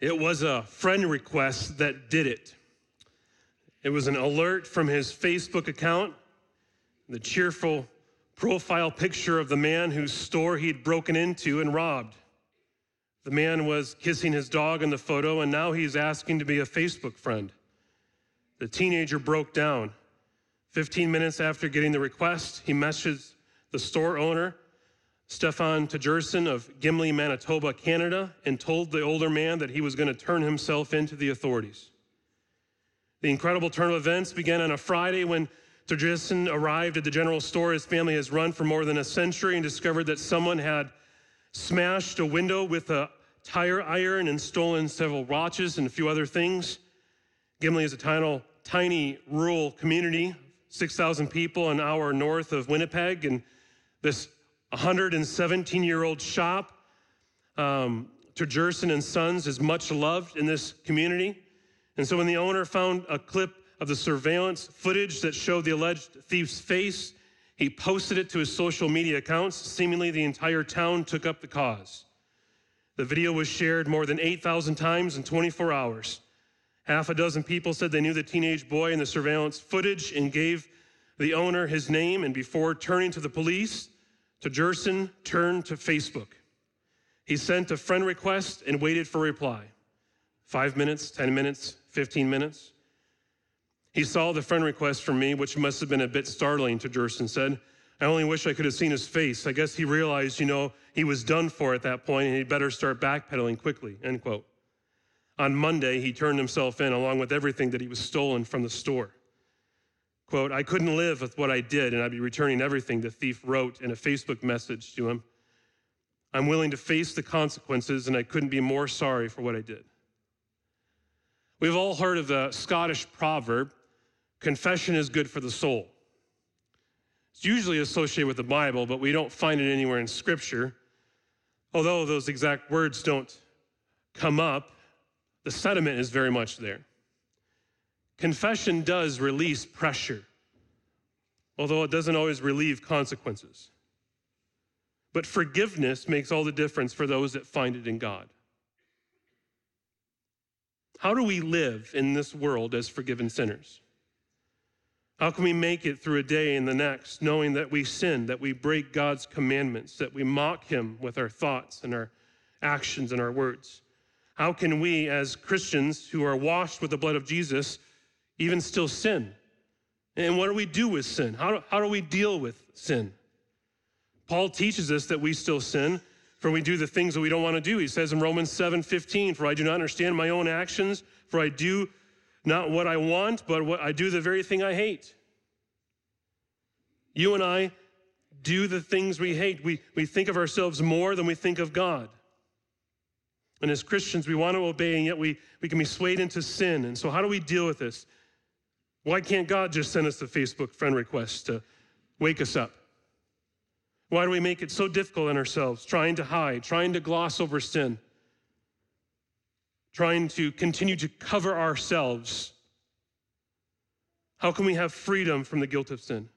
It was a friend request that did it. It was an alert from his Facebook account, the cheerful profile picture of the man whose store he'd broken into and robbed. The man was kissing his dog in the photo, and now he's asking to be a Facebook friend. The teenager broke down. 15 minutes after getting the request, he messaged the store owner Stefan Tergesen of Gimli, Manitoba, Canada, and told the older man that he was going to turn himself into the authorities. The incredible turn of events began on a Friday when Tergesen arrived at the general store his family has run for more than a century and discovered that someone had smashed a window with a tire iron and stolen several watches and a few other things. Gimli is a tiny, tiny rural community, 6,000 people an hour north of Winnipeg, and this 117 year old shop. Um, Tergesen and Sons is much loved in this community. And so when the owner found a clip of the surveillance footage that showed the alleged thief's face, he posted it to his social media accounts. Seemingly, the entire town took up the cause. The video was shared more than 8,000 times in 24 hours. Half a dozen people said they knew the teenage boy in the surveillance footage and gave the owner his name. And before turning to the police, Tergesen turned to Facebook. He sent a friend request and waited for a reply. Five minutes, 10 minutes, 15 minutes. He saw the friend request from me, which must have been a bit startling, To Tergesen said. I only wish I could have seen his face. I guess he realized, you know, he was done for at that point and he'd better start backpedaling quickly, end quote. On Monday, he turned himself in along with everything that he was stolen from the store. Quote, I couldn't live with what I did, and I'd be returning everything, the thief wrote in a Facebook message to him. I'm willing to face the consequences, and I couldn't be more sorry for what I did. We've all heard of the Scottish proverb confession is good for the soul. It's usually associated with the Bible, but we don't find it anywhere in Scripture. Although those exact words don't come up, the sentiment is very much there. Confession does release pressure, although it doesn't always relieve consequences. But forgiveness makes all the difference for those that find it in God. How do we live in this world as forgiven sinners? How can we make it through a day and the next, knowing that we sin, that we break God's commandments, that we mock Him with our thoughts and our actions and our words? How can we, as Christians who are washed with the blood of Jesus, even still sin. And what do we do with sin? How do, how do we deal with sin? Paul teaches us that we still sin, for we do the things that we don't want to do. He says in Romans 7 15, For I do not understand my own actions, for I do not what I want, but what I do the very thing I hate. You and I do the things we hate. We, we think of ourselves more than we think of God. And as Christians, we want to obey, and yet we, we can be swayed into sin. And so, how do we deal with this? Why can't God just send us a Facebook friend request to wake us up? Why do we make it so difficult on ourselves, trying to hide, trying to gloss over sin, trying to continue to cover ourselves? How can we have freedom from the guilt of sin?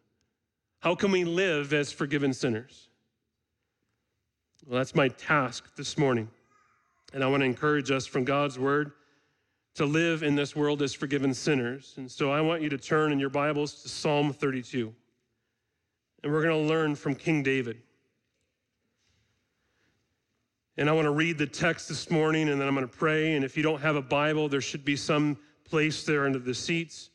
How can we live as forgiven sinners? Well, that's my task this morning. And I want to encourage us from God's word to live in this world as forgiven sinners. And so I want you to turn in your Bibles to Psalm 32. And we're going to learn from King David. And I want to read the text this morning and then I'm going to pray. And if you don't have a Bible, there should be some place there under the seats.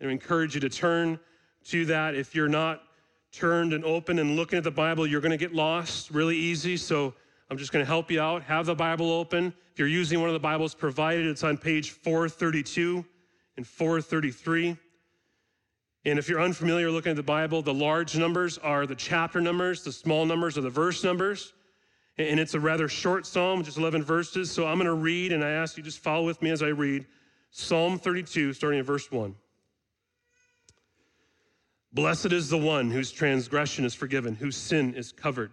And I encourage you to turn to that. If you're not turned and open and looking at the Bible, you're going to get lost really easy. So I'm just going to help you out. Have the Bible open. If you're using one of the Bibles provided, it's on page 432 and 433. And if you're unfamiliar looking at the Bible, the large numbers are the chapter numbers, the small numbers are the verse numbers. And it's a rather short psalm, just 11 verses. So I'm going to read, and I ask you just follow with me as I read Psalm 32, starting at verse 1. Blessed is the one whose transgression is forgiven, whose sin is covered.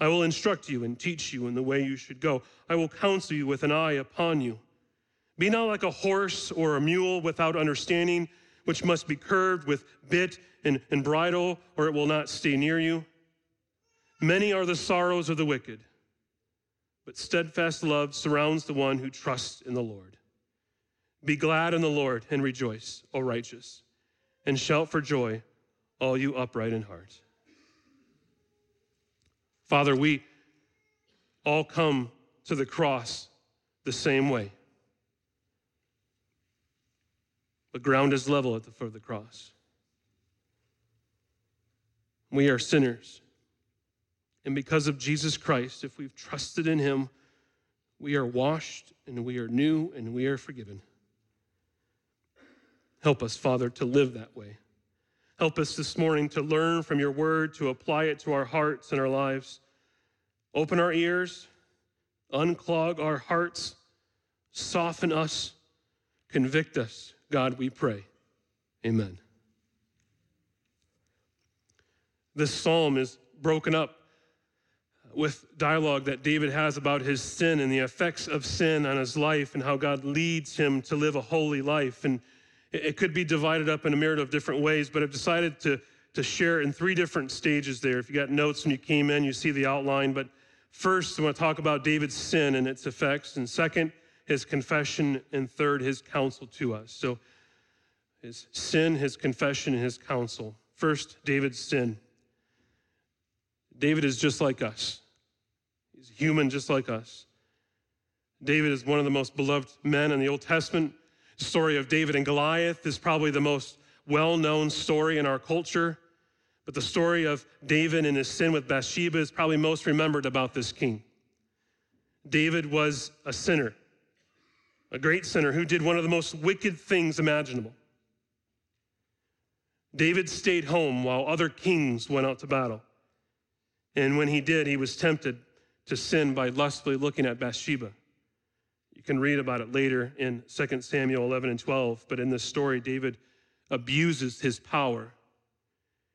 I will instruct you and teach you in the way you should go. I will counsel you with an eye upon you. Be not like a horse or a mule without understanding, which must be curved with bit and, and bridle, or it will not stay near you. Many are the sorrows of the wicked, but steadfast love surrounds the one who trusts in the Lord. Be glad in the Lord and rejoice, O righteous, and shout for joy, all you upright in heart. Father, we all come to the cross the same way. The ground is level at the foot of the cross. We are sinners. And because of Jesus Christ, if we've trusted in him, we are washed and we are new and we are forgiven. Help us, Father, to live that way. Help us this morning to learn from your word, to apply it to our hearts and our lives. Open our ears, unclog our hearts, soften us, convict us. God, we pray. Amen. This psalm is broken up with dialogue that David has about his sin and the effects of sin on his life and how God leads him to live a holy life. And it could be divided up in a myriad of different ways, but I've decided to, to share in three different stages there. If you got notes when you came in, you see the outline. But first, I want to talk about David's sin and its effects. And second, his confession. And third, his counsel to us. So his sin, his confession, and his counsel. First, David's sin. David is just like us. He's human just like us. David is one of the most beloved men in the Old Testament. Story of David and Goliath is probably the most well known story in our culture. But the story of David and his sin with Bathsheba is probably most remembered about this king. David was a sinner, a great sinner who did one of the most wicked things imaginable. David stayed home while other kings went out to battle. And when he did, he was tempted to sin by lustfully looking at Bathsheba. You can read about it later in 2 Samuel 11 and 12. But in this story, David abuses his power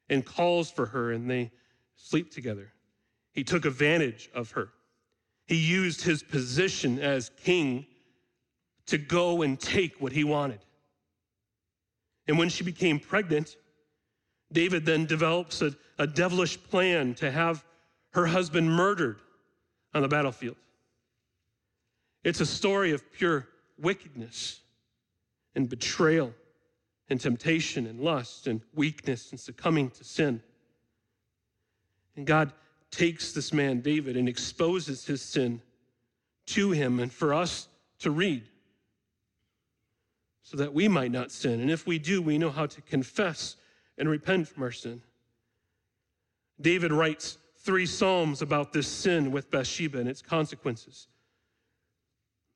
and calls for her, and they sleep together. He took advantage of her. He used his position as king to go and take what he wanted. And when she became pregnant, David then develops a, a devilish plan to have her husband murdered on the battlefield. It's a story of pure wickedness and betrayal and temptation and lust and weakness and succumbing to sin. And God takes this man, David, and exposes his sin to him and for us to read so that we might not sin. And if we do, we know how to confess and repent from our sin. David writes three Psalms about this sin with Bathsheba and its consequences.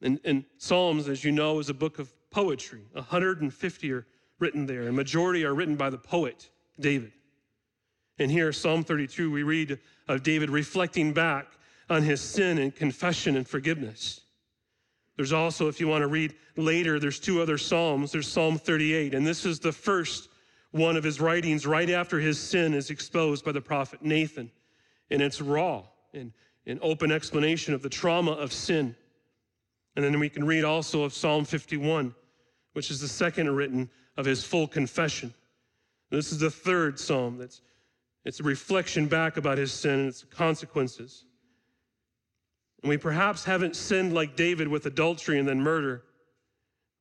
And, and Psalms, as you know, is a book of poetry. 150 are written there, and majority are written by the poet, David. And here, Psalm 32, we read of David reflecting back on his sin and confession and forgiveness. There's also, if you want to read later, there's two other Psalms. There's Psalm 38, and this is the first one of his writings right after his sin is exposed by the prophet Nathan. And it's raw and an open explanation of the trauma of sin and then we can read also of Psalm 51, which is the second written of his full confession. This is the third psalm that's it's a reflection back about his sin and its consequences. And we perhaps haven't sinned like David with adultery and then murder,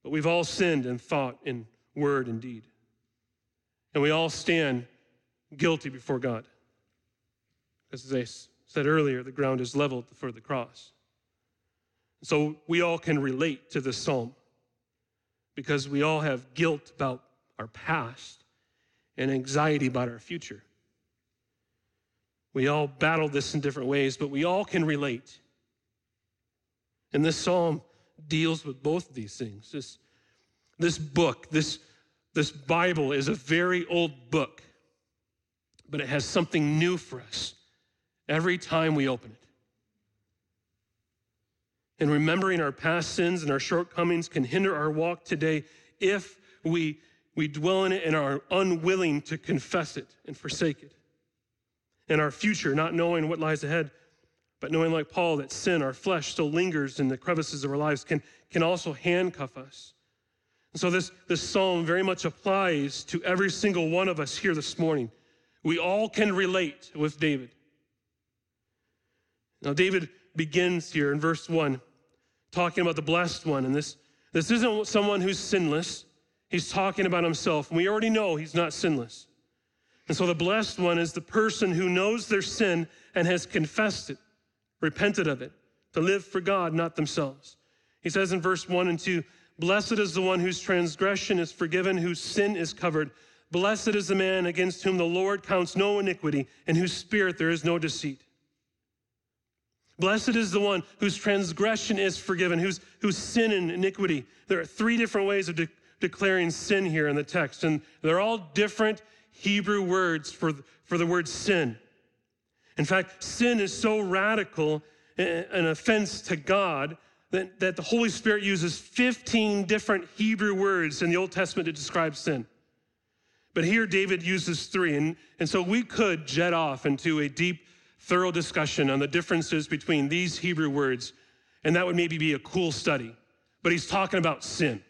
but we've all sinned in thought, in word, and deed. And we all stand guilty before God. As I said earlier, the ground is leveled for the cross. So we all can relate to this psalm because we all have guilt about our past and anxiety about our future. We all battle this in different ways, but we all can relate. And this psalm deals with both of these things. This, this book, this, this Bible is a very old book, but it has something new for us every time we open it. And remembering our past sins and our shortcomings can hinder our walk today if we, we dwell in it and are unwilling to confess it and forsake it. And our future, not knowing what lies ahead, but knowing, like Paul, that sin, our flesh, still lingers in the crevices of our lives, can, can also handcuff us. And so this, this psalm very much applies to every single one of us here this morning. We all can relate with David. Now, David begins here in verse 1 talking about the blessed one. And this, this isn't someone who's sinless, he's talking about himself. And we already know he's not sinless. And so the blessed one is the person who knows their sin and has confessed it, repented of it, to live for God, not themselves. He says in verse 1 and 2 Blessed is the one whose transgression is forgiven, whose sin is covered. Blessed is the man against whom the Lord counts no iniquity, and whose spirit there is no deceit. Blessed is the one whose transgression is forgiven, whose, whose sin and iniquity. There are three different ways of de- declaring sin here in the text, and they're all different Hebrew words for, for the word sin. In fact, sin is so radical an offense to God that, that the Holy Spirit uses 15 different Hebrew words in the Old Testament to describe sin. But here David uses three. And, and so we could jet off into a deep thorough discussion on the differences between these Hebrew words, and that would maybe be a cool study. But he's talking about sin.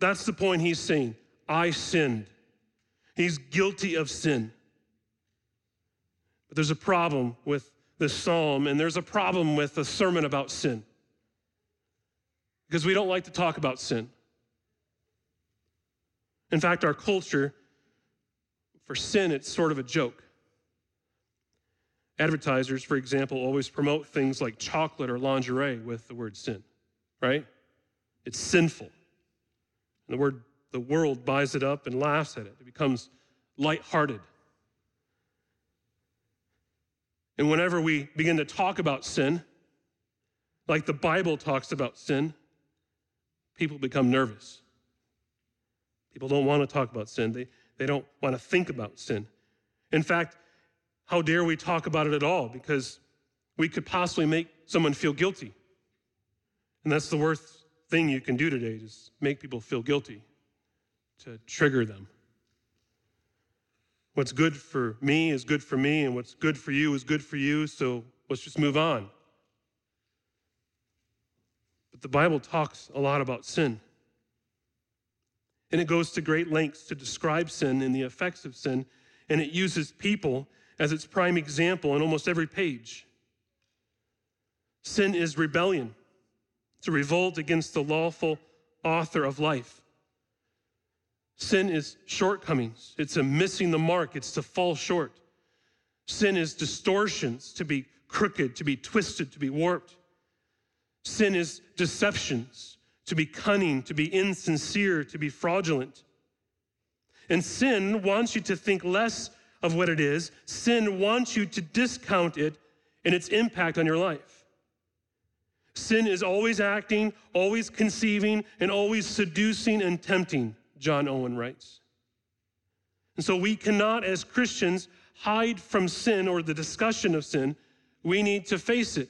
That's the point he's saying. I sinned. He's guilty of sin. But there's a problem with this psalm, and there's a problem with a sermon about sin. Because we don't like to talk about sin. In fact, our culture, for sin, it's sort of a joke. Advertisers, for example, always promote things like chocolate or lingerie with the word sin, right? It's sinful. And the word the world buys it up and laughs at it. It becomes lighthearted. And whenever we begin to talk about sin, like the Bible talks about sin, people become nervous. People don't want to talk about sin. They, they don't want to think about sin. In fact, how dare we talk about it at all? Because we could possibly make someone feel guilty. And that's the worst thing you can do today, is make people feel guilty, to trigger them. What's good for me is good for me, and what's good for you is good for you, so let's just move on. But the Bible talks a lot about sin. And it goes to great lengths to describe sin and the effects of sin, and it uses people as its prime example on almost every page. Sin is rebellion, it's a revolt against the lawful author of life. Sin is shortcomings, it's a missing the mark, it's to fall short. Sin is distortions, to be crooked, to be twisted, to be warped. Sin is deceptions, to be cunning, to be insincere, to be fraudulent. And sin wants you to think less of what it is, sin wants you to discount it and its impact on your life. Sin is always acting, always conceiving, and always seducing and tempting, John Owen writes. And so we cannot, as Christians, hide from sin or the discussion of sin. We need to face it.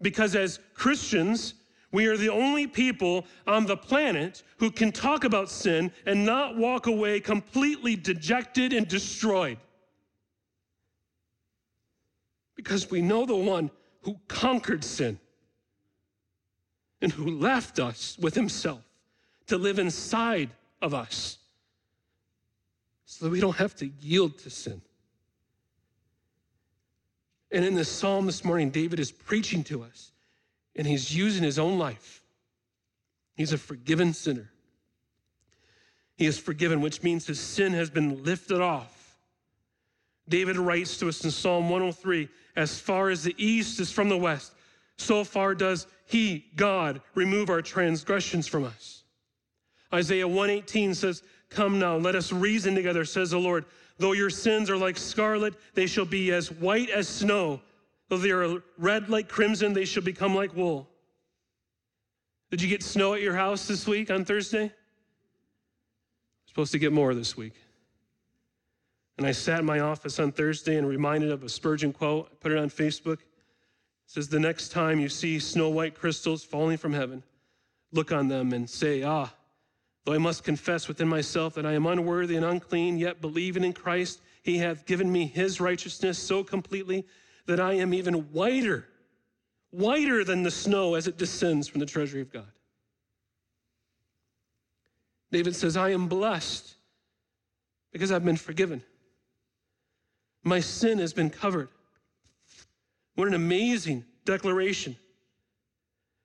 Because as Christians, we are the only people on the planet who can talk about sin and not walk away completely dejected and destroyed because we know the one who conquered sin and who left us with himself to live inside of us so that we don't have to yield to sin. And in this psalm this morning, David is preaching to us and he's using his own life. He's a forgiven sinner. He is forgiven, which means his sin has been lifted off. David writes to us in Psalm 103 as far as the east is from the west, so far does he, God, remove our transgressions from us. Isaiah 118 says, Come now, let us reason together, says the Lord. Though your sins are like scarlet, they shall be as white as snow. Though they are red like crimson, they shall become like wool. Did you get snow at your house this week on Thursday? Supposed to get more this week. And I sat in my office on Thursday and reminded of a Spurgeon quote. I put it on Facebook. It says, The next time you see snow white crystals falling from heaven, look on them and say, Ah, though I must confess within myself that I am unworthy and unclean, yet believing in Christ, he hath given me his righteousness so completely that I am even whiter, whiter than the snow as it descends from the treasury of God. David says, I am blessed because I've been forgiven. My sin has been covered. What an amazing declaration.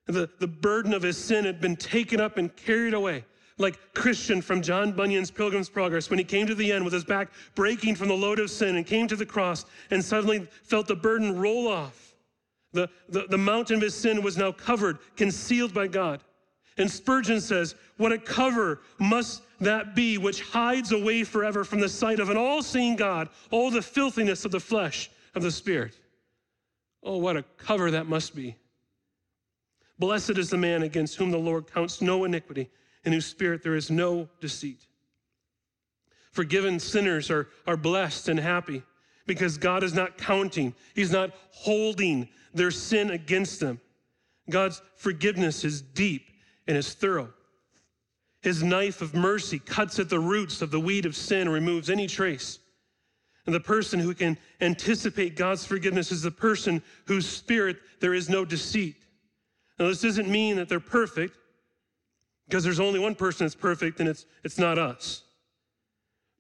The, the burden of his sin had been taken up and carried away. Like Christian from John Bunyan's Pilgrim's Progress, when he came to the end with his back breaking from the load of sin and came to the cross and suddenly felt the burden roll off. The, the, the mountain of his sin was now covered, concealed by God. And Spurgeon says, What a cover must that be which hides away forever from the sight of an all seeing God all the filthiness of the flesh of the Spirit. Oh, what a cover that must be. Blessed is the man against whom the Lord counts no iniquity, in whose spirit there is no deceit. Forgiven sinners are, are blessed and happy because God is not counting, He's not holding their sin against them. God's forgiveness is deep and is thorough. His knife of mercy cuts at the roots of the weed of sin removes any trace. And the person who can anticipate God's forgiveness is the person whose spirit there is no deceit. Now, this doesn't mean that they're perfect, because there's only one person that's perfect, and it's, it's not us.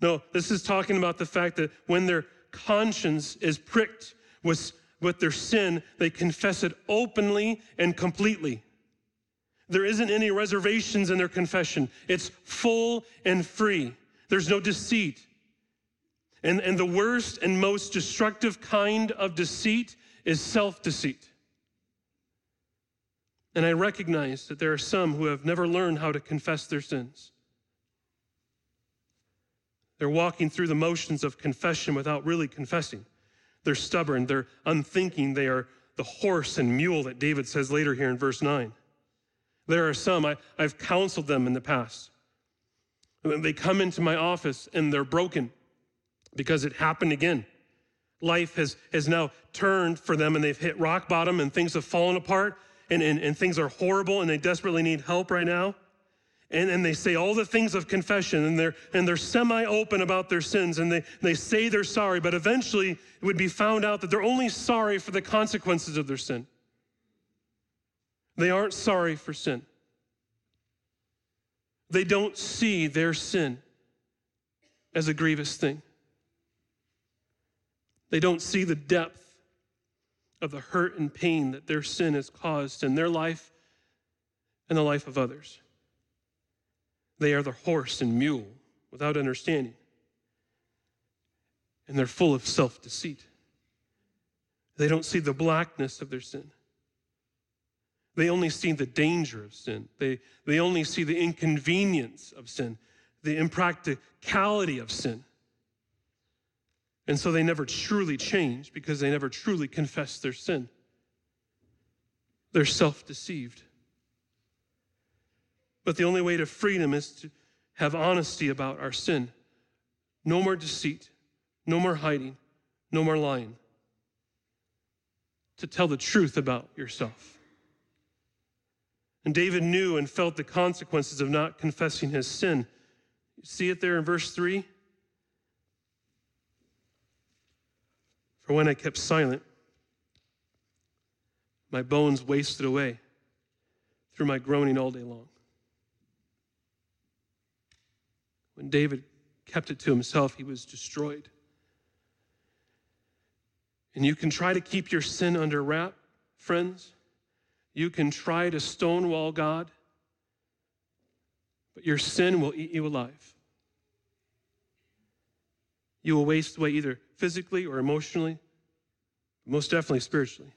No, this is talking about the fact that when their conscience is pricked with, with their sin, they confess it openly and completely. There isn't any reservations in their confession. It's full and free. There's no deceit. And, and the worst and most destructive kind of deceit is self deceit. And I recognize that there are some who have never learned how to confess their sins. They're walking through the motions of confession without really confessing. They're stubborn, they're unthinking, they are the horse and mule that David says later here in verse 9. There are some, I, I've counseled them in the past. They come into my office and they're broken because it happened again. Life has, has now turned for them and they've hit rock bottom and things have fallen apart and, and, and things are horrible and they desperately need help right now. And, and they say all the things of confession and they're, and they're semi open about their sins and they, they say they're sorry, but eventually it would be found out that they're only sorry for the consequences of their sin. They aren't sorry for sin. They don't see their sin as a grievous thing. They don't see the depth of the hurt and pain that their sin has caused in their life and the life of others. They are the horse and mule without understanding, and they're full of self deceit. They don't see the blackness of their sin. They only see the danger of sin. They, they only see the inconvenience of sin, the impracticality of sin. And so they never truly change because they never truly confess their sin. They're self deceived. But the only way to freedom is to have honesty about our sin. No more deceit, no more hiding, no more lying. To tell the truth about yourself. And David knew and felt the consequences of not confessing his sin. You see it there in verse 3? For when I kept silent, my bones wasted away through my groaning all day long. When David kept it to himself, he was destroyed. And you can try to keep your sin under wrap, friends. You can try to stonewall God, but your sin will eat you alive. You will waste away either physically or emotionally, most definitely spiritually.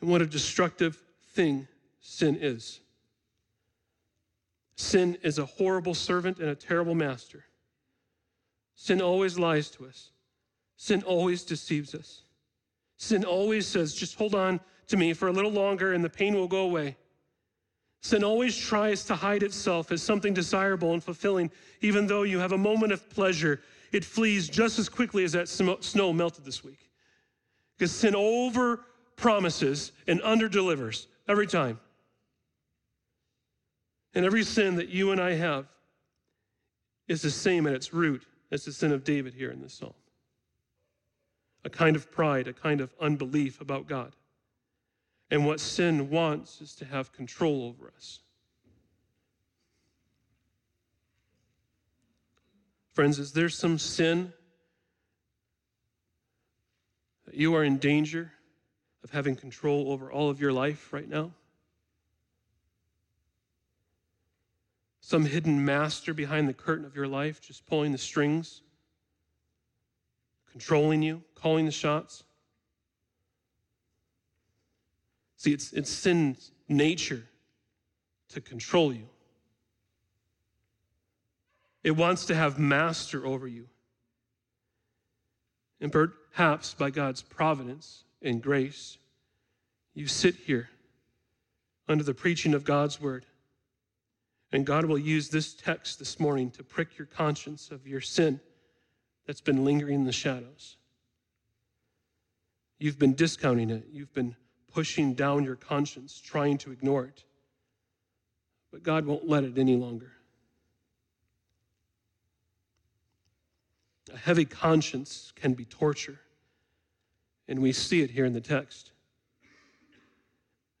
And what a destructive thing sin is. Sin is a horrible servant and a terrible master. Sin always lies to us. Sin always deceives us. Sin always says, just hold on to me for a little longer and the pain will go away. Sin always tries to hide itself as something desirable and fulfilling, even though you have a moment of pleasure. It flees just as quickly as that snow melted this week. Because sin over promises and under delivers every time. And every sin that you and I have is the same at its root as the sin of David here in this psalm a kind of pride, a kind of unbelief about God. And what sin wants is to have control over us. Friends, is there some sin that you are in danger of having control over all of your life right now? Some hidden master behind the curtain of your life just pulling the strings? controlling you, calling the shots. See, it's, it's sin's nature to control you. It wants to have master over you. And perhaps by God's providence and grace, you sit here under the preaching of God's word. And God will use this text this morning to prick your conscience of your sin that's been lingering in the shadows. You've been discounting it, you've been pushing down your conscience, trying to ignore it. But God won't let it any longer. A heavy conscience can be torture, and we see it here in the text.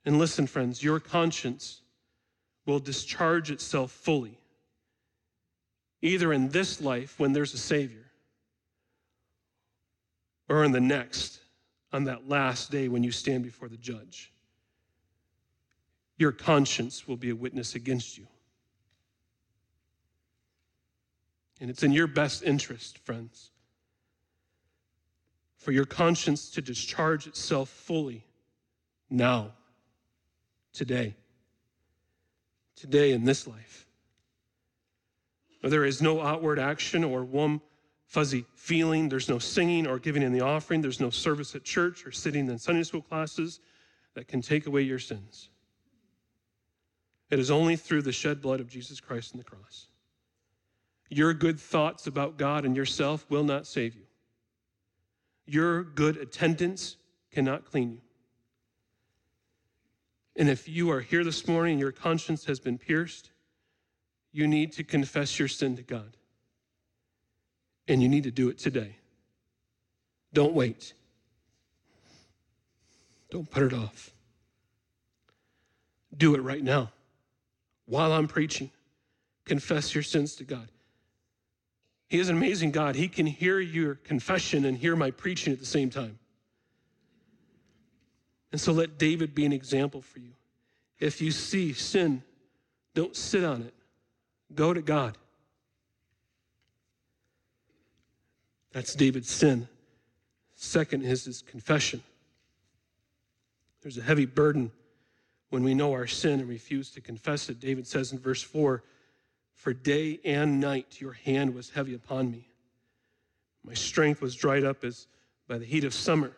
And listen, friends, your conscience will discharge itself fully, either in this life when there's a Savior, or in the next, on that last day when you stand before the judge. Your conscience will be a witness against you. And it's in your best interest, friends, for your conscience to discharge itself fully now, today, today in this life. There is no outward action or one fuzzy feeling. There's no singing or giving in the offering. There's no service at church or sitting in Sunday school classes that can take away your sins. It is only through the shed blood of Jesus Christ on the cross. Your good thoughts about God and yourself will not save you. Your good attendance cannot clean you. And if you are here this morning and your conscience has been pierced, you need to confess your sin to God. And you need to do it today. Don't wait. Don't put it off. Do it right now. While I'm preaching, confess your sins to God. He is an amazing God. He can hear your confession and hear my preaching at the same time. And so let David be an example for you. If you see sin, don't sit on it. Go to God. That's David's sin. Second is his confession. There's a heavy burden when we know our sin and refuse to confess it. David says in verse 4 For day and night your hand was heavy upon me. My strength was dried up as by the heat of summer.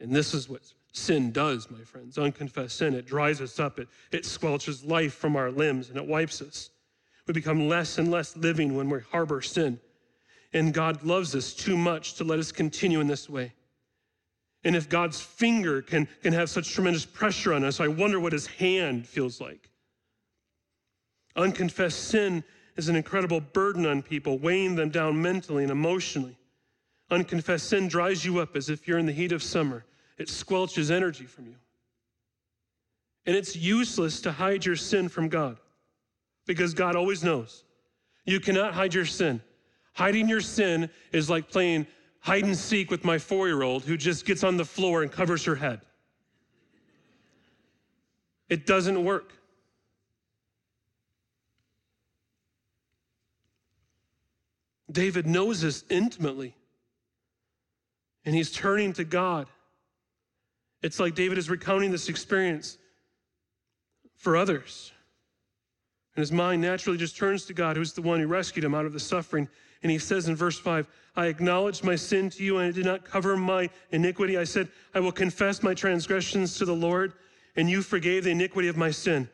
And this is what sin does, my friends. Unconfessed sin, it dries us up, it, it squelches life from our limbs, and it wipes us. We become less and less living when we harbor sin. And God loves us too much to let us continue in this way. And if God's finger can, can have such tremendous pressure on us, I wonder what his hand feels like. Unconfessed sin is an incredible burden on people, weighing them down mentally and emotionally. Unconfessed sin dries you up as if you're in the heat of summer, it squelches energy from you. And it's useless to hide your sin from God because God always knows. You cannot hide your sin. Hiding your sin is like playing hide and seek with my four year old who just gets on the floor and covers her head. It doesn't work. David knows this intimately, and he's turning to God. It's like David is recounting this experience for others. And his mind naturally just turns to God, who's the one who rescued him out of the suffering. And he says in verse 5, I acknowledged my sin to you, and I did not cover my iniquity. I said, I will confess my transgressions to the Lord, and you forgave the iniquity of my sin.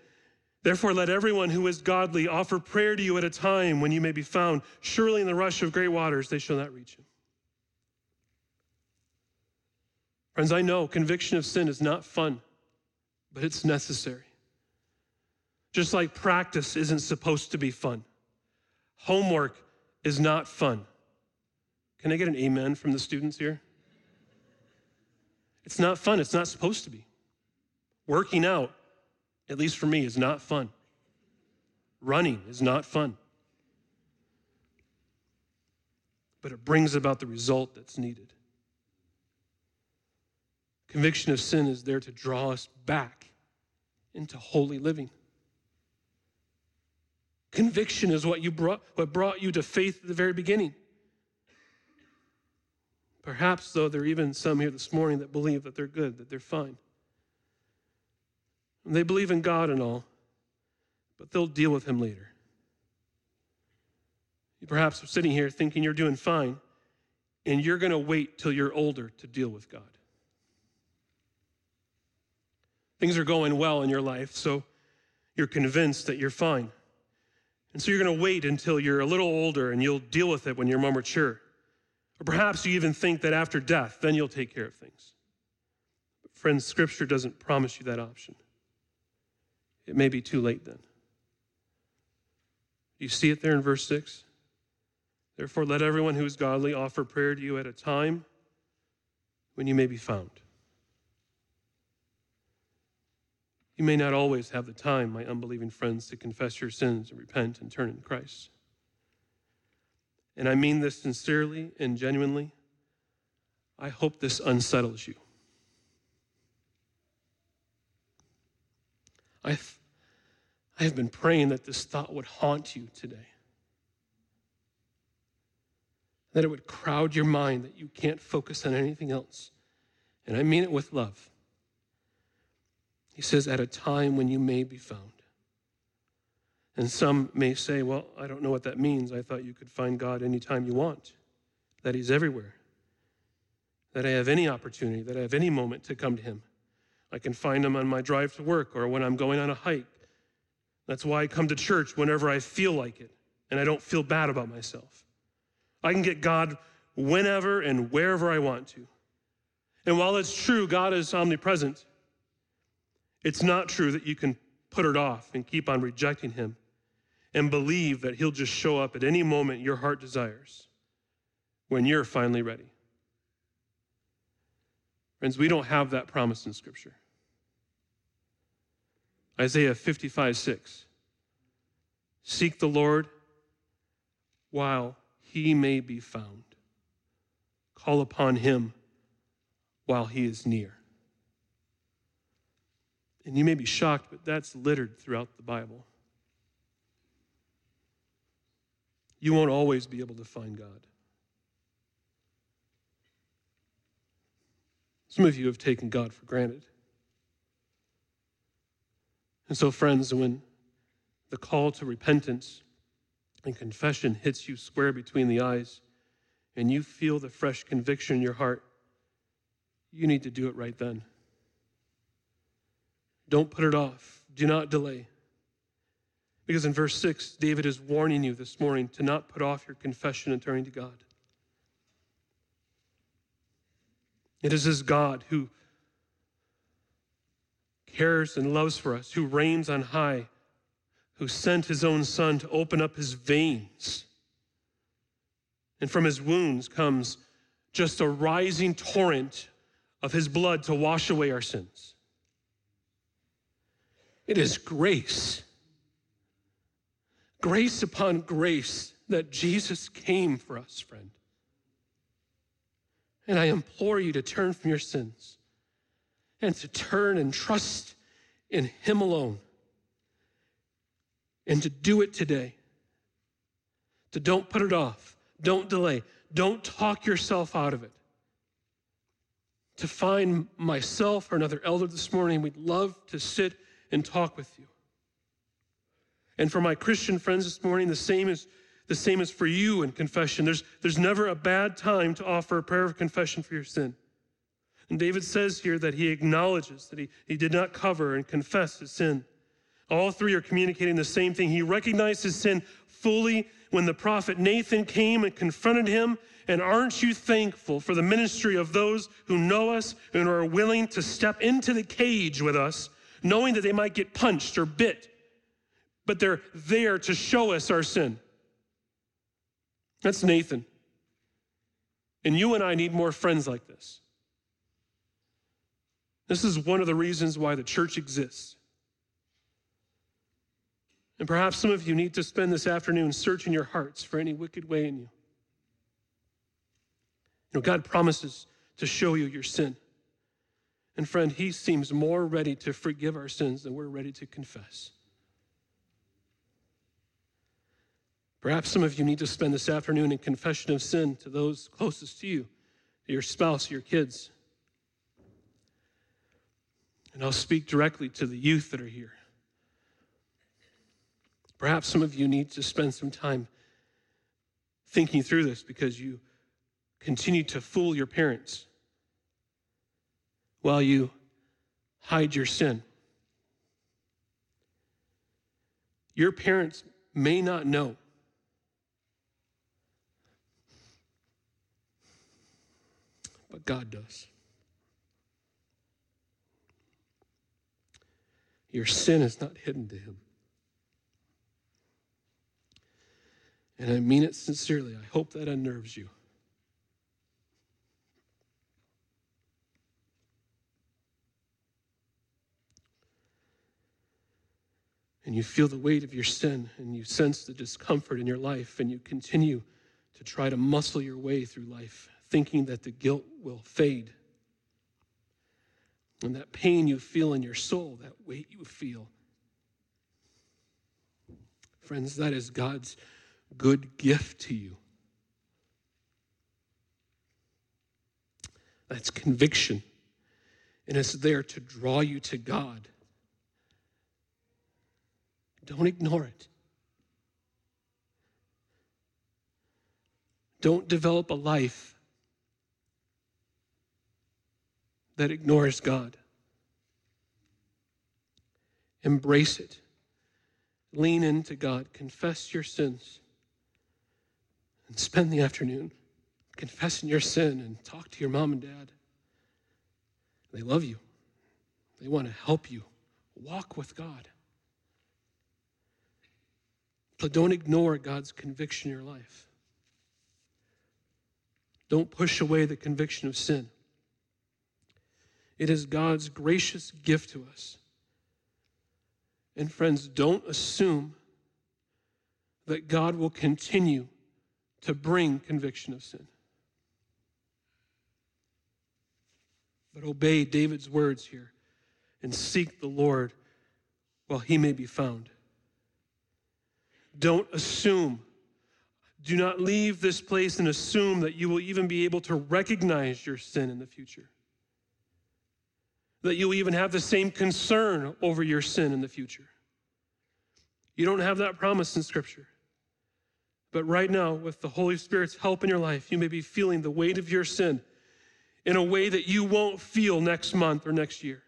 Therefore, let everyone who is godly offer prayer to you at a time when you may be found. Surely in the rush of great waters they shall not reach you. Friends, I know conviction of sin is not fun, but it's necessary. Just like practice isn't supposed to be fun, homework is not fun. Can I get an amen from the students here? It's not fun. It's not supposed to be. Working out at least for me, is not fun. Running is not fun. But it brings about the result that's needed. Conviction of sin is there to draw us back into holy living. Conviction is what you brought what brought you to faith at the very beginning. Perhaps, though, there are even some here this morning that believe that they're good, that they're fine. And They believe in God and all, but they'll deal with Him later. You perhaps are sitting here thinking you're doing fine, and you're going to wait till you're older to deal with God. Things are going well in your life, so you're convinced that you're fine. And so you're going to wait until you're a little older and you'll deal with it when you're more mature. Or perhaps you even think that after death, then you'll take care of things. But friends, Scripture doesn't promise you that option it may be too late then. You see it there in verse 6? Therefore, let everyone who is godly offer prayer to you at a time when you may be found. You may not always have the time, my unbelieving friends, to confess your sins and repent and turn in Christ. And I mean this sincerely and genuinely. I hope this unsettles you. I, I have been praying that this thought would haunt you today. That it would crowd your mind, that you can't focus on anything else. And I mean it with love. He says, at a time when you may be found. And some may say, well, I don't know what that means. I thought you could find God anytime you want, that He's everywhere, that I have any opportunity, that I have any moment to come to Him. I can find him on my drive to work or when I'm going on a hike. That's why I come to church whenever I feel like it and I don't feel bad about myself. I can get God whenever and wherever I want to. And while it's true, God is omnipresent, it's not true that you can put it off and keep on rejecting Him and believe that He'll just show up at any moment your heart desires when you're finally ready. Friends, we don't have that promise in Scripture. Isaiah 55 6. Seek the Lord while he may be found. Call upon him while he is near. And you may be shocked, but that's littered throughout the Bible. You won't always be able to find God. Some of you have taken God for granted. And so, friends, when the call to repentance and confession hits you square between the eyes and you feel the fresh conviction in your heart, you need to do it right then. Don't put it off. Do not delay. Because in verse 6, David is warning you this morning to not put off your confession and turning to God. It is this God who cares and loves for us, who reigns on high, who sent his own son to open up his veins. And from his wounds comes just a rising torrent of his blood to wash away our sins. It is grace, grace upon grace that Jesus came for us, friend. And I implore you to turn from your sins and to turn and trust in Him alone. And to do it today. To don't put it off, don't delay, don't talk yourself out of it. To find myself or another elder this morning, we'd love to sit and talk with you. And for my Christian friends this morning, the same is the same is for you in confession. There's, there's never a bad time to offer a prayer of confession for your sin. And David says here that he acknowledges that he, he did not cover and confess his sin. All three are communicating the same thing. He recognized his sin fully when the prophet Nathan came and confronted him. And aren't you thankful for the ministry of those who know us and are willing to step into the cage with us, knowing that they might get punched or bit, but they're there to show us our sin? That's Nathan. And you and I need more friends like this. This is one of the reasons why the church exists. And perhaps some of you need to spend this afternoon searching your hearts for any wicked way in you. You know, God promises to show you your sin. And friend, He seems more ready to forgive our sins than we're ready to confess. Perhaps some of you need to spend this afternoon in confession of sin to those closest to you, your spouse, your kids. And I'll speak directly to the youth that are here. Perhaps some of you need to spend some time thinking through this because you continue to fool your parents while you hide your sin. Your parents may not know but God does. Your sin is not hidden to Him. And I mean it sincerely. I hope that unnerves you. And you feel the weight of your sin, and you sense the discomfort in your life, and you continue to try to muscle your way through life thinking that the guilt will fade. And that pain you feel in your soul, that weight you feel. Friends, that is God's good gift to you. That's conviction. And it's there to draw you to God. Don't ignore it. Don't develop a life that ignores God. Embrace it. Lean into God. Confess your sins. And spend the afternoon confessing your sin and talk to your mom and dad. They love you, they want to help you walk with God. But don't ignore God's conviction in your life. Don't push away the conviction of sin. It is God's gracious gift to us. And friends, don't assume that God will continue to bring conviction of sin. But obey David's words here and seek the Lord while he may be found. Don't assume. Do not leave this place and assume that you will even be able to recognize your sin in the future that you'll even have the same concern over your sin in the future. You don't have that promise in Scripture. But right now, with the Holy Spirit's help in your life, you may be feeling the weight of your sin in a way that you won't feel next month or next year.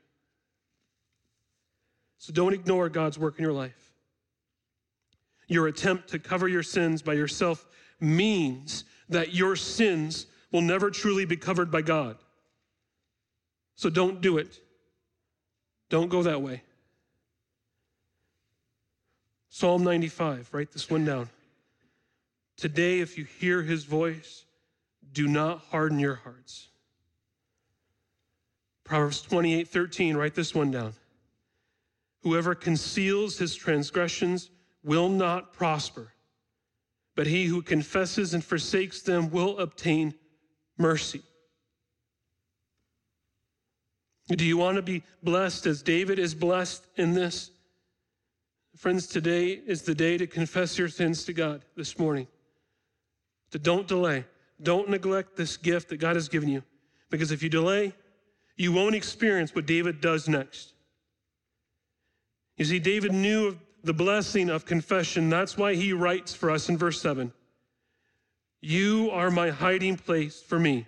So don't ignore God's work in your life. Your attempt to cover your sins by yourself means that your sins will never truly be covered by God. So don't do it. Don't go that way. Psalm 95, write this one down. Today, if you hear his voice, do not harden your hearts. Proverbs 28, 13, write this one down. Whoever conceals his transgressions will not prosper, but he who confesses and forsakes them will obtain mercy. Do you want to be blessed as David is blessed in this? Friends, today is the day to confess your sins to God this morning. To don't delay. Don't neglect this gift that God has given you. Because if you delay, you won't experience what David does next. You see, David knew of the blessing of confession. That's why he writes for us in verse 7 You are my hiding place for me.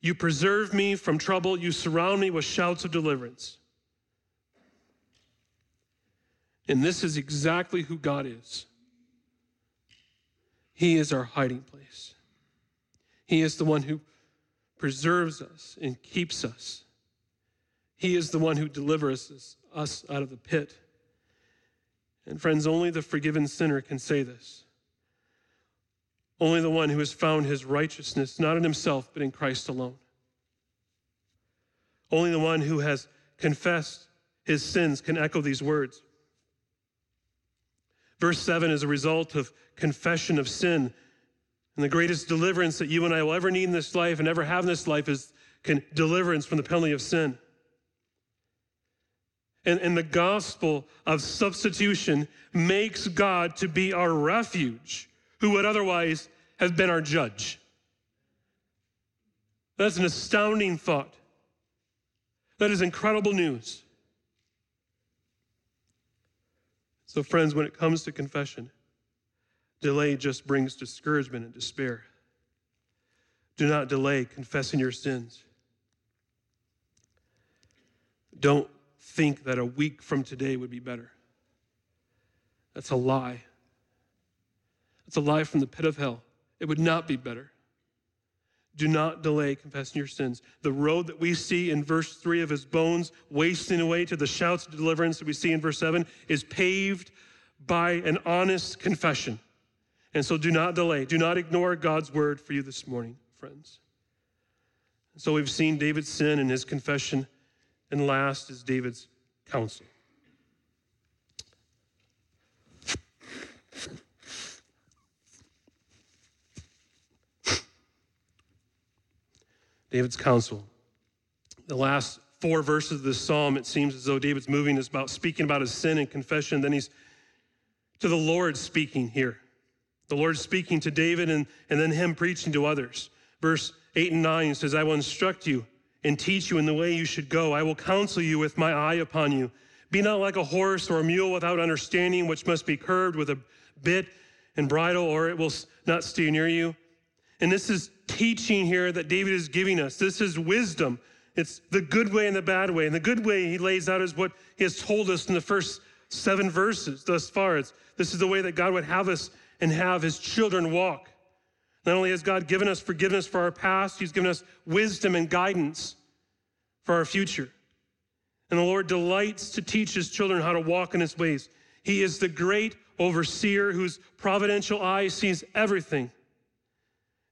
You preserve me from trouble. You surround me with shouts of deliverance. And this is exactly who God is. He is our hiding place. He is the one who preserves us and keeps us. He is the one who delivers us out of the pit. And friends, only the forgiven sinner can say this. Only the one who has found his righteousness, not in himself, but in Christ alone. Only the one who has confessed his sins can echo these words. Verse 7 is a result of confession of sin. And the greatest deliverance that you and I will ever need in this life and ever have in this life is can, deliverance from the penalty of sin. And, and the gospel of substitution makes God to be our refuge, who would otherwise have been our judge. That's an astounding thought. That is incredible news. So, friends, when it comes to confession, delay just brings discouragement and despair. Do not delay confessing your sins. Don't think that a week from today would be better. That's a lie. It's a lie from the pit of hell. It would not be better. Do not delay confessing your sins. The road that we see in verse 3 of his bones wasting away to the shouts of deliverance that we see in verse 7 is paved by an honest confession. And so do not delay. Do not ignore God's word for you this morning, friends. So we've seen David's sin and his confession, and last is David's counsel. David's counsel. The last four verses of this psalm, it seems as though David's moving is about speaking about his sin and confession. Then he's to the Lord speaking here. The Lord speaking to David and, and then him preaching to others. Verse 8 and 9 says, I will instruct you and teach you in the way you should go. I will counsel you with my eye upon you. Be not like a horse or a mule without understanding, which must be curbed with a bit and bridle, or it will not stay near you. And this is teaching here that David is giving us. This is wisdom. It's the good way and the bad way. And the good way he lays out is what he has told us in the first seven verses thus far. It's, this is the way that God would have us and have his children walk. Not only has God given us forgiveness for our past, he's given us wisdom and guidance for our future. And the Lord delights to teach his children how to walk in his ways. He is the great overseer whose providential eye sees everything.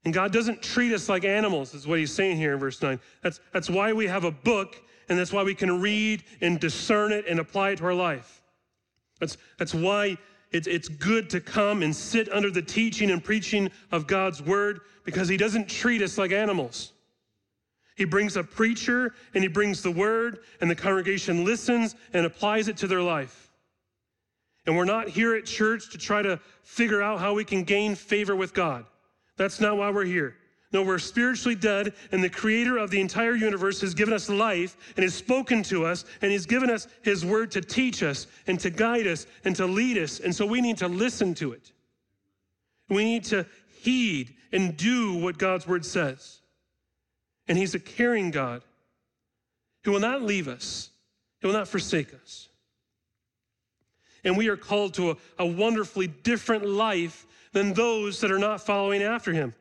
And God doesn't treat us like animals, is what he's saying here in verse 9. That's, that's why we have a book, and that's why we can read and discern it and apply it to our life. That's, that's why it's, it's good to come and sit under the teaching and preaching of God's word, because he doesn't treat us like animals. He brings a preacher and he brings the word, and the congregation listens and applies it to their life. And we're not here at church to try to figure out how we can gain favor with God. That's not why we're here. No, we're spiritually dead, and the creator of the entire universe has given us life and has spoken to us, and he's given us his word to teach us and to guide us and to lead us. And so we need to listen to it. We need to heed and do what God's word says. And he's a caring God who will not leave us, he will not forsake us. And we are called to a, a wonderfully different life than those that are not following after him.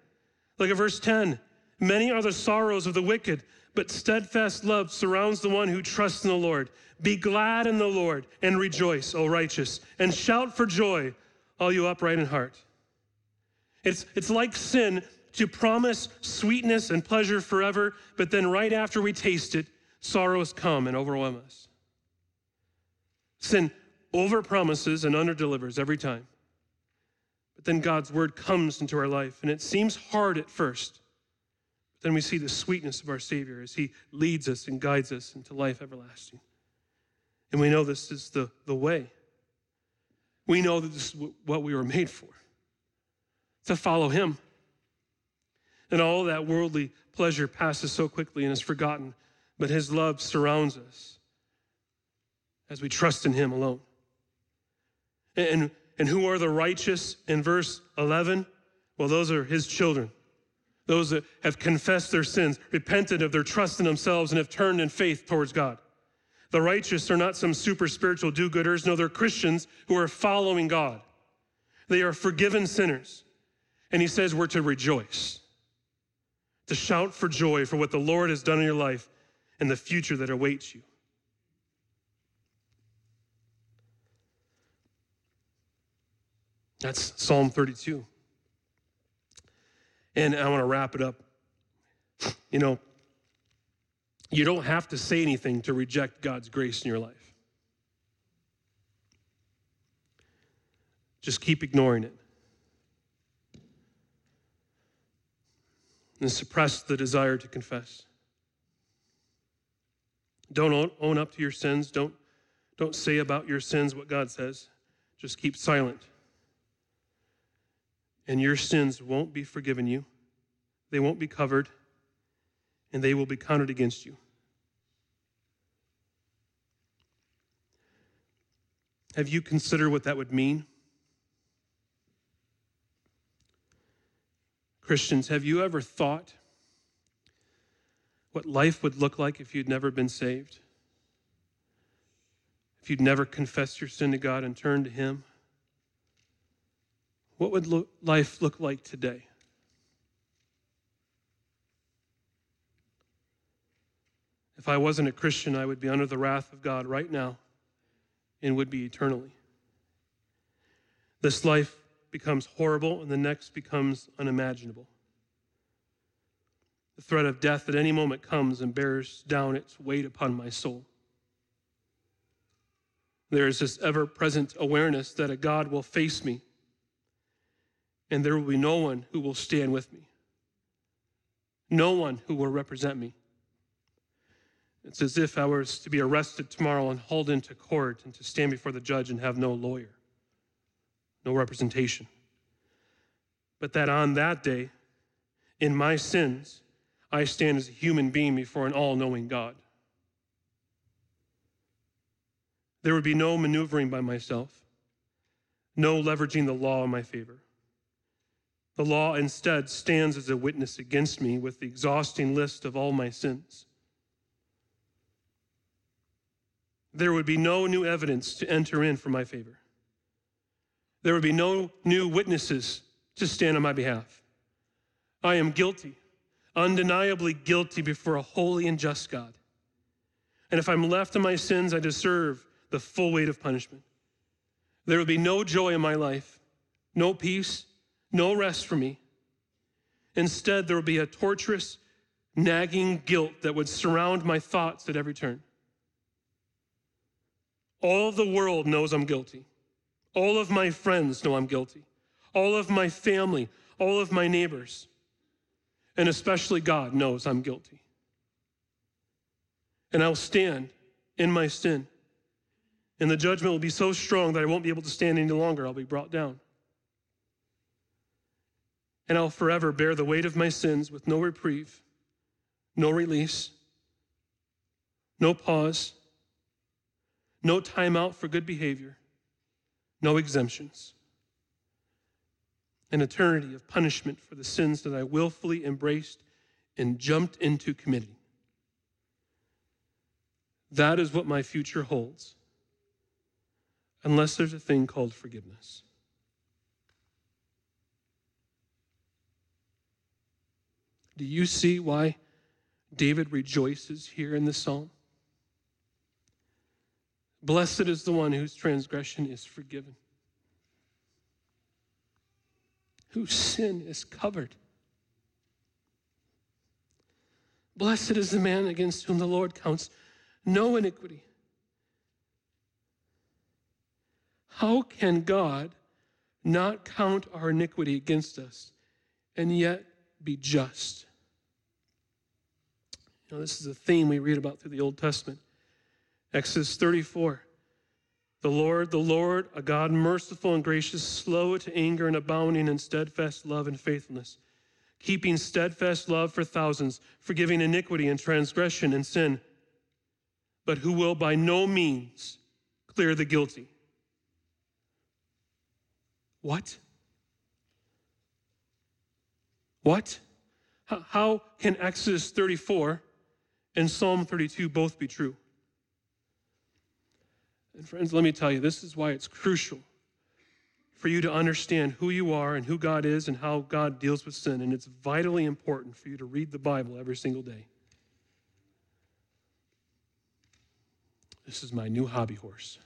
Look at verse 10. Many are the sorrows of the wicked, but steadfast love surrounds the one who trusts in the Lord. Be glad in the Lord and rejoice, O righteous, and shout for joy, all you upright in heart. It's, it's like sin to promise sweetness and pleasure forever, but then right after we taste it, sorrows come and overwhelm us. Sin overpromises and underdelivers every time. But then God's word comes into our life, and it seems hard at first. But then we see the sweetness of our Savior as He leads us and guides us into life everlasting. And we know this is the, the way. We know that this is what we were made for to follow Him. And all that worldly pleasure passes so quickly and is forgotten, but His love surrounds us as we trust in Him alone. And, and who are the righteous in verse 11? Well, those are his children. Those that have confessed their sins, repented of their trust in themselves, and have turned in faith towards God. The righteous are not some super spiritual do gooders. No, they're Christians who are following God. They are forgiven sinners. And he says we're to rejoice, to shout for joy for what the Lord has done in your life and the future that awaits you. That's Psalm 32. And I want to wrap it up. You know, you don't have to say anything to reject God's grace in your life. Just keep ignoring it. And suppress the desire to confess. Don't own up to your sins. Don't, don't say about your sins what God says. Just keep silent and your sins won't be forgiven you, they won't be covered, and they will be counted against you. Have you considered what that would mean? Christians, have you ever thought what life would look like if you'd never been saved? If you'd never confessed your sin to God and turned to Him? What would lo- life look like today? If I wasn't a Christian, I would be under the wrath of God right now and would be eternally. This life becomes horrible and the next becomes unimaginable. The threat of death at any moment comes and bears down its weight upon my soul. There is this ever present awareness that a God will face me and there will be no one who will stand with me, no one who will represent me. It's as if I was to be arrested tomorrow and hauled into court and to stand before the judge and have no lawyer, no representation. But that on that day, in my sins, I stand as a human being before an all knowing God. There would be no maneuvering by myself, no leveraging the law in my favor. The law instead stands as a witness against me with the exhausting list of all my sins. There would be no new evidence to enter in for my favor. There would be no new witnesses to stand on my behalf. I am guilty, undeniably guilty before a holy and just God. And if I'm left to my sins, I deserve the full weight of punishment. There would be no joy in my life, no peace, no rest for me. Instead, there will be a torturous, nagging guilt that would surround my thoughts at every turn. All of the world knows I'm guilty. All of my friends know I'm guilty. All of my family, all of my neighbors, and especially God knows I'm guilty. And I'll stand in my sin. And the judgment will be so strong that I won't be able to stand any longer. I'll be brought down and I'll forever bear the weight of my sins with no reprieve, no release, no pause, no time out for good behavior, no exemptions. An eternity of punishment for the sins that I willfully embraced and jumped into committing. That is what my future holds, unless there's a thing called forgiveness. Do you see why David rejoices here in the psalm? Blessed is the one whose transgression is forgiven, whose sin is covered. Blessed is the man against whom the Lord counts no iniquity. How can God not count our iniquity against us and yet be just. Know, this is a theme we read about through the Old Testament. Exodus 34. The Lord, the Lord, a God merciful and gracious, slow to anger and abounding in steadfast love and faithfulness, keeping steadfast love for thousands, forgiving iniquity and transgression and sin, but who will by no means clear the guilty, What? What? How can Exodus 34 and Psalm 32 both be true? And friends, let me tell you, this is why it's crucial for you to understand who you are and who God is and how God deals with sin. And it's vitally important for you to read the Bible every single day. This is my new hobby horse.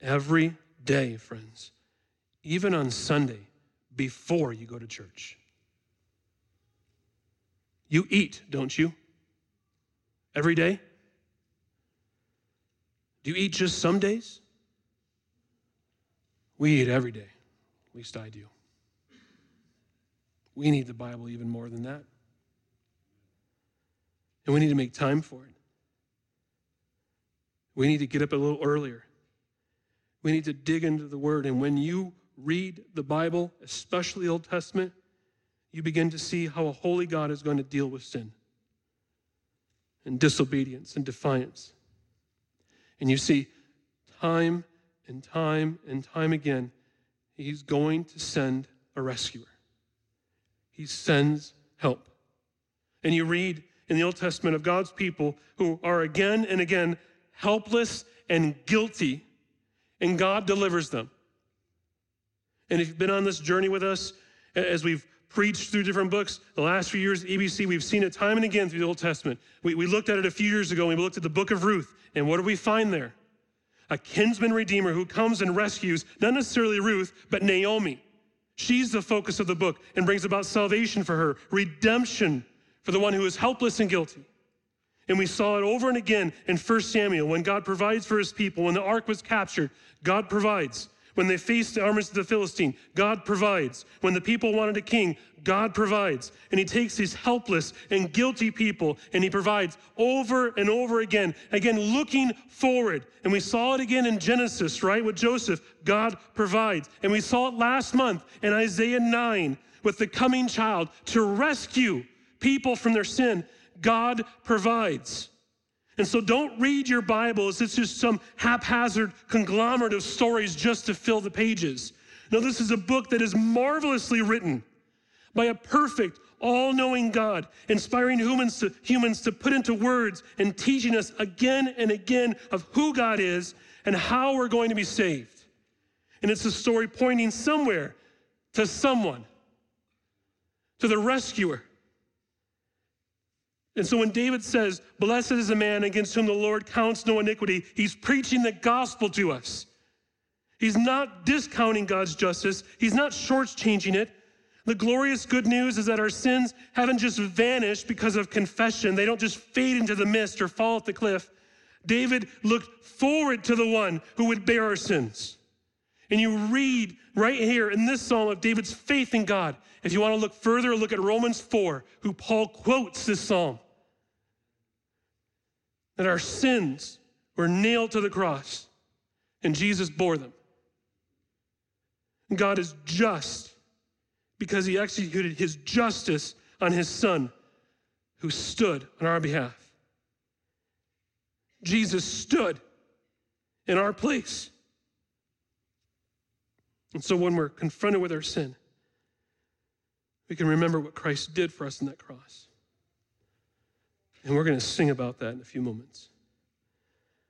Every day, friends, even on Sunday, before you go to church. You eat, don't you? Every day? Do you eat just some days? We eat every day. At least I do. We need the Bible even more than that. And we need to make time for it. We need to get up a little earlier. We need to dig into the Word. And when you read the Bible, especially the Old Testament, you begin to see how a holy God is going to deal with sin and disobedience and defiance. And you see, time and time and time again, he's going to send a rescuer. He sends help. And you read in the Old Testament of God's people who are again and again helpless and guilty, and God delivers them. And if you've been on this journey with us, as we've preached through different books, the last few years, at EBC, we've seen it time and again through the Old Testament. We, we looked at it a few years ago, and we looked at the book of Ruth, and what do we find there? A kinsman redeemer who comes and rescues, not necessarily Ruth, but Naomi. She's the focus of the book and brings about salvation for her, redemption for the one who is helpless and guilty. And we saw it over and again in 1 Samuel when God provides for his people. When the ark was captured, God provides. When they faced the armies of the Philistine, God provides. When the people wanted a king, God provides. And he takes these helpless and guilty people and he provides over and over again, again, looking forward. And we saw it again in Genesis, right? With Joseph, God provides. And we saw it last month in Isaiah 9 with the coming child to rescue people from their sin. God provides. And so don't read your Bible as it's just some haphazard conglomerate of stories just to fill the pages. No, this is a book that is marvelously written by a perfect, all knowing God, inspiring humans to, humans to put into words and teaching us again and again of who God is and how we're going to be saved. And it's a story pointing somewhere to someone, to the rescuer and so when David says, Blessed is the man against whom the Lord counts no iniquity, he's preaching the gospel to us. He's not discounting God's justice, he's not shortchanging it. The glorious good news is that our sins haven't just vanished because of confession, they don't just fade into the mist or fall off the cliff. David looked forward to the one who would bear our sins. And you read right here in this psalm of David's faith in God. If you want to look further, look at Romans 4, who Paul quotes this psalm that our sins were nailed to the cross and Jesus bore them. God is just because he executed his justice on his son who stood on our behalf. Jesus stood in our place. And so when we're confronted with our sin, we can remember what Christ did for us in that cross. And we're going to sing about that in a few moments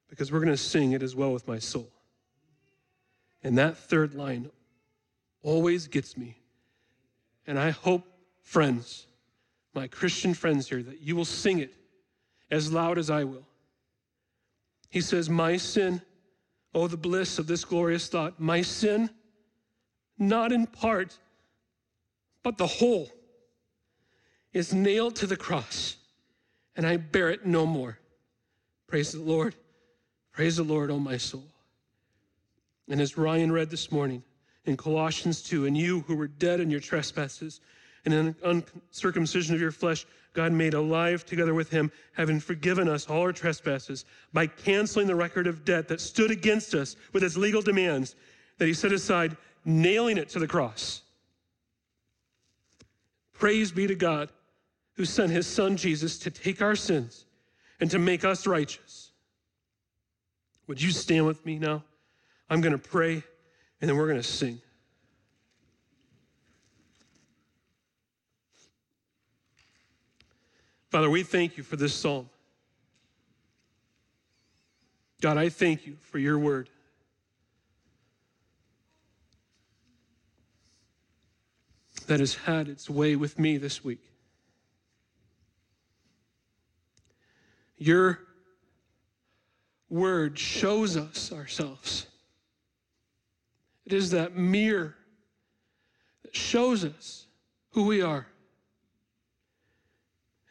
because we're going to sing it as well with my soul. And that third line always gets me. And I hope, friends, my Christian friends here, that you will sing it as loud as I will. He says, My sin, oh, the bliss of this glorious thought, my sin, not in part, but the whole, is nailed to the cross and I bear it no more. Praise the Lord. Praise the Lord, O oh my soul. And as Ryan read this morning in Colossians 2, and you who were dead in your trespasses and in uncircumcision of your flesh, God made alive together with him, having forgiven us all our trespasses by canceling the record of debt that stood against us with its legal demands that he set aside, nailing it to the cross. Praise be to God who sent his son Jesus to take our sins and to make us righteous. Would you stand with me now? I'm going to pray, and then we're going to sing. Father, we thank you for this psalm. God, I thank you for your word. That has had its way with me this week. Your word shows us ourselves. It is that mirror that shows us who we are.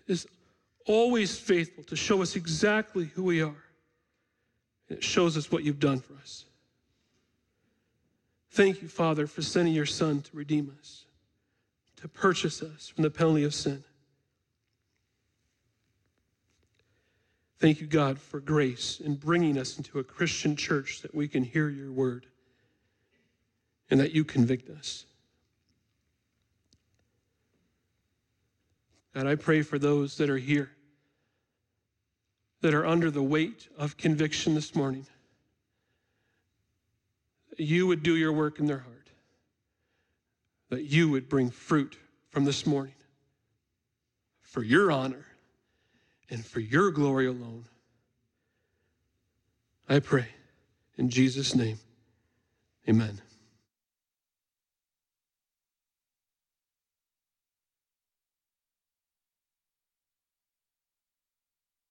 It is always faithful to show us exactly who we are. And it shows us what you've done for us. Thank you, Father, for sending your Son to redeem us, to purchase us from the penalty of sin. Thank you, God, for grace in bringing us into a Christian church that we can hear your word and that you convict us. God, I pray for those that are here that are under the weight of conviction this morning. You would do your work in their heart, that you would bring fruit from this morning for your honor and for your glory alone. I pray in Jesus' name, amen.